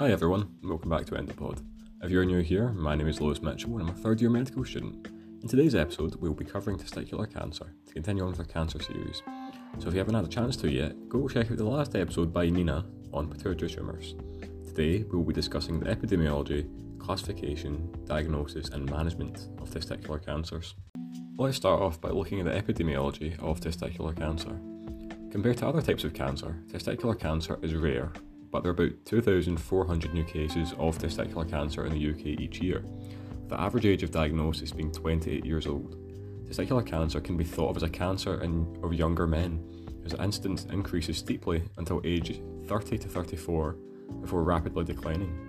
Hi everyone, welcome back to Endopod. If you're new here, my name is Lewis Mitchell and I'm a third year medical student. In today's episode, we'll be covering testicular cancer to continue on with our cancer series. So if you haven't had a chance to yet, go check out the last episode by Nina on pituitary tumours. Today, we'll be discussing the epidemiology, classification, diagnosis, and management of testicular cancers. Let's start off by looking at the epidemiology of testicular cancer. Compared to other types of cancer, testicular cancer is rare, but there are about 2,400 new cases of testicular cancer in the UK each year, with the average age of diagnosis being 28 years old. Testicular cancer can be thought of as a cancer in, of younger men, as the incidence increases steeply until age 30 to 34 before rapidly declining.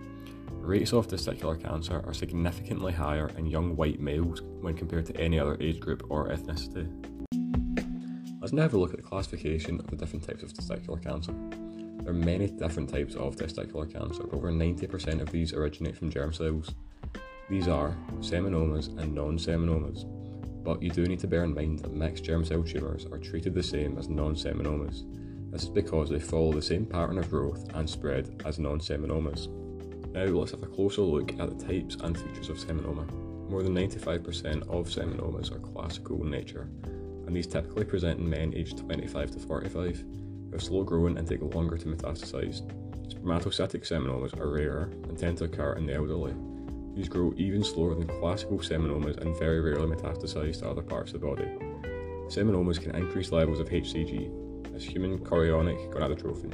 Rates of testicular cancer are significantly higher in young white males when compared to any other age group or ethnicity. Let's now have a look at the classification of the different types of testicular cancer. There are many different types of testicular cancer, but over 90% of these originate from germ cells. These are seminomas and non seminomas, but you do need to bear in mind that mixed germ cell tumours are treated the same as non seminomas. This is because they follow the same pattern of growth and spread as non seminomas. Now let's have a closer look at the types and features of seminoma. More than 95% of seminomas are classical in nature, and these typically present in men aged 25 to 45 are slow growing and take longer to metastasize. Spermatocytic seminomas are rarer and tend to occur in the elderly. These grow even slower than classical seminomas and very rarely metastasize to other parts of the body. Seminomas can increase levels of HCG as human chorionic gonadotrophin,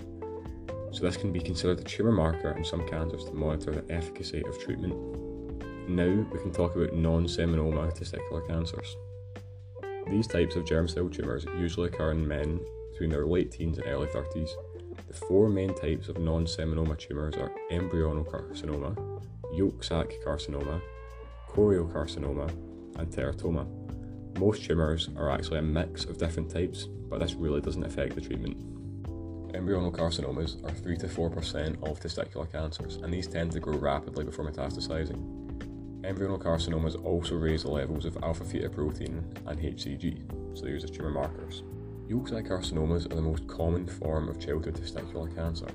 so this can be considered a tumour marker in some cancers to monitor the efficacy of treatment. Now we can talk about non-seminoma testicular cancers. These types of germ cell tumours usually occur in men between their late teens and early 30s. The four main types of non seminoma tumours are embryonal carcinoma, yolk sac carcinoma, choriocarcinoma, and teratoma. Most tumours are actually a mix of different types, but this really doesn't affect the treatment. Embryonal carcinomas are 3 to 4% of testicular cancers, and these tend to grow rapidly before metastasizing. Embryonal carcinomas also raise the levels of alpha fetoprotein and HCG, so they use as tumour markers. Yolk sac carcinomas are the most common form of childhood testicular cancer,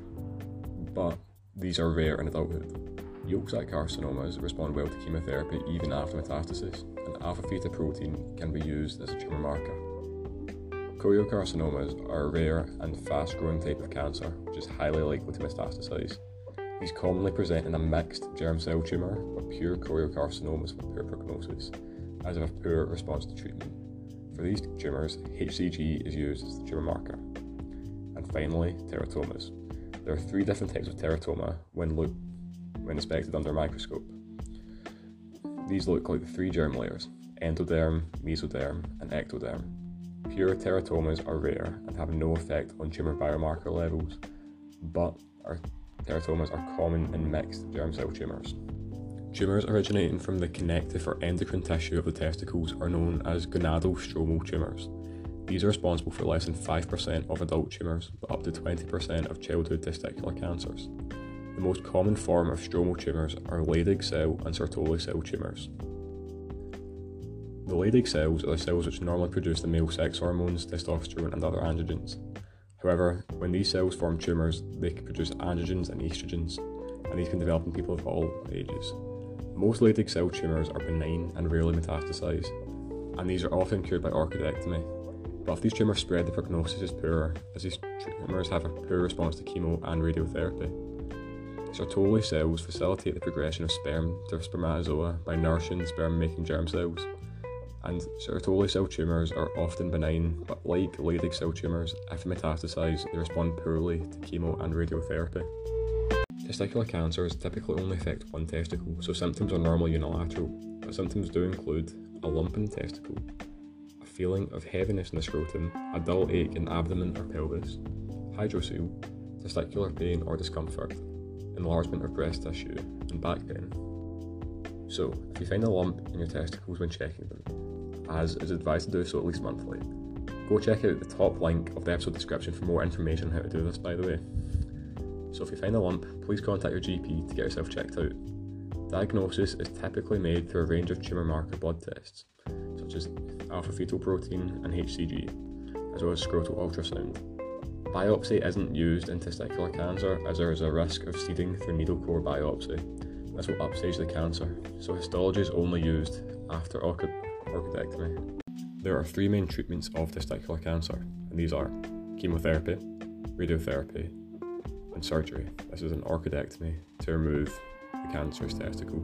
but these are rare in adulthood. Yolk sac carcinomas respond well to chemotherapy even after metastasis, and alpha fetoprotein can be used as a tumour marker. Choriocarcinomas are a rare and fast growing type of cancer which is highly likely to metastasize. These commonly present in a mixed germ cell tumour or pure choriocarcinomas with poor prognosis, as of a poor response to treatment. For these tumours, HCG is used as the tumour marker. And finally, teratomas. There are three different types of teratoma when, look, when inspected under a microscope. These look like the three germ layers endoderm, mesoderm, and ectoderm. Pure teratomas are rare and have no effect on tumour biomarker levels, but teratomas are common in mixed germ cell tumours. Tumours originating from the connective or endocrine tissue of the testicles are known as gonadal-stromal tumours. These are responsible for less than 5% of adult tumours, but up to 20% of childhood testicular cancers. The most common form of stromal tumours are Leydig cell and Sertoli cell tumours. The Leydig cells are the cells which normally produce the male sex hormones, testosterone, and other androgens. However, when these cells form tumours, they can produce androgens and estrogens, and these can develop in people of all ages. Most Leydig cell tumours are benign and rarely metastasize, and these are often cured by orchidectomy. But if these tumours spread, the prognosis is poorer, as these tumours have a poor response to chemo and radiotherapy. Sertoli cells facilitate the progression of sperm to spermatozoa by nourishing sperm making germ cells. And Sertoli cell tumours are often benign, but like Leydig cell tumours, if metastasise, they respond poorly to chemo and radiotherapy. Testicular cancers typically only affect one testicle, so symptoms are normally unilateral, but symptoms do include a lump in testicle, a feeling of heaviness in the scrotum, a dull ache in abdomen or pelvis, hydrocele, testicular pain or discomfort, enlargement of breast tissue, and back pain. So, if you find a lump in your testicles when checking them, as is advised to do so at least monthly, go check out the top link of the episode description for more information on how to do this, by the way. So if you find a lump, please contact your GP to get yourself checked out. Diagnosis is typically made through a range of tumour marker blood tests, such as alpha fetoprotein and HCG, as well as scrotal ultrasound. biopsy isn't used in testicular cancer as there is a risk of seeding through needle core biopsy. This will upstage the cancer, so histology is only used after orchidectomy. There are three main treatments of testicular cancer, and these are chemotherapy, radiotherapy, and surgery. This is an orchidectomy to remove the cancerous testicle.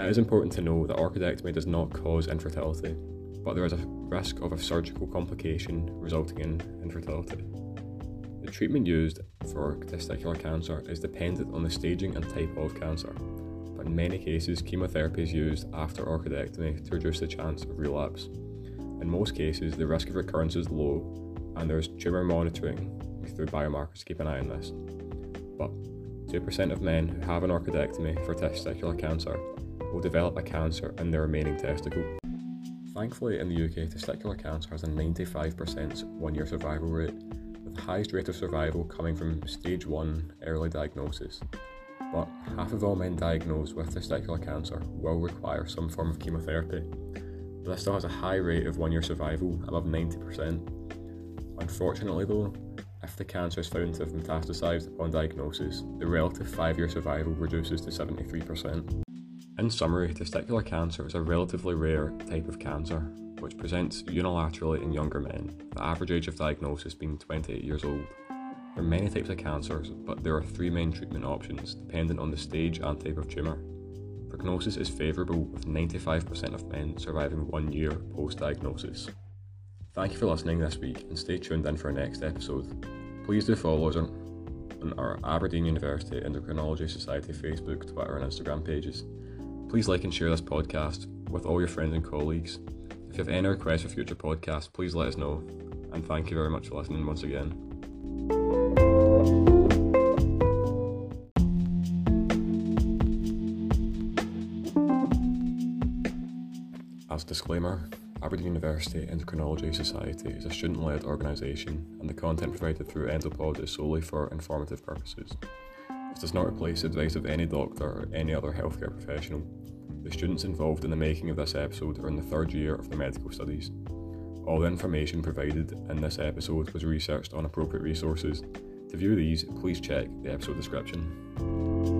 It is important to know that orchidectomy does not cause infertility, but there is a risk of a surgical complication resulting in infertility. The treatment used for testicular cancer is dependent on the staging and type of cancer, but in many cases, chemotherapy is used after orchidectomy to reduce the chance of relapse. In most cases, the risk of recurrence is low, and there is tumour monitoring through biomarkers keep an eye on this. But 2% of men who have an orchidectomy for testicular cancer will develop a cancer in their remaining testicle. Thankfully, in the UK, testicular cancer has a 95% one year survival rate, with the highest rate of survival coming from stage 1 early diagnosis. But half of all men diagnosed with testicular cancer will require some form of chemotherapy. But this still has a high rate of one year survival, above 90%. Unfortunately, though, if the cancer is found to have metastasized upon diagnosis, the relative five year survival reduces to 73%. In summary, testicular cancer is a relatively rare type of cancer which presents unilaterally in younger men, the average age of diagnosis being 28 years old. There are many types of cancers, but there are three main treatment options dependent on the stage and type of tumour. Prognosis is favourable, with 95% of men surviving one year post diagnosis. Thank you for listening this week and stay tuned in for our next episode. Please do follow us on, on our Aberdeen University Endocrinology Society Facebook, Twitter, and Instagram pages. Please like and share this podcast with all your friends and colleagues. If you have any requests for future podcasts, please let us know. And thank you very much for listening once again. As disclaimer, Aberdeen University Endocrinology Society is a student led organisation, and the content provided through Endopod is solely for informative purposes. This does not replace the advice of any doctor or any other healthcare professional. The students involved in the making of this episode are in the third year of their medical studies. All the information provided in this episode was researched on appropriate resources. To view these, please check the episode description.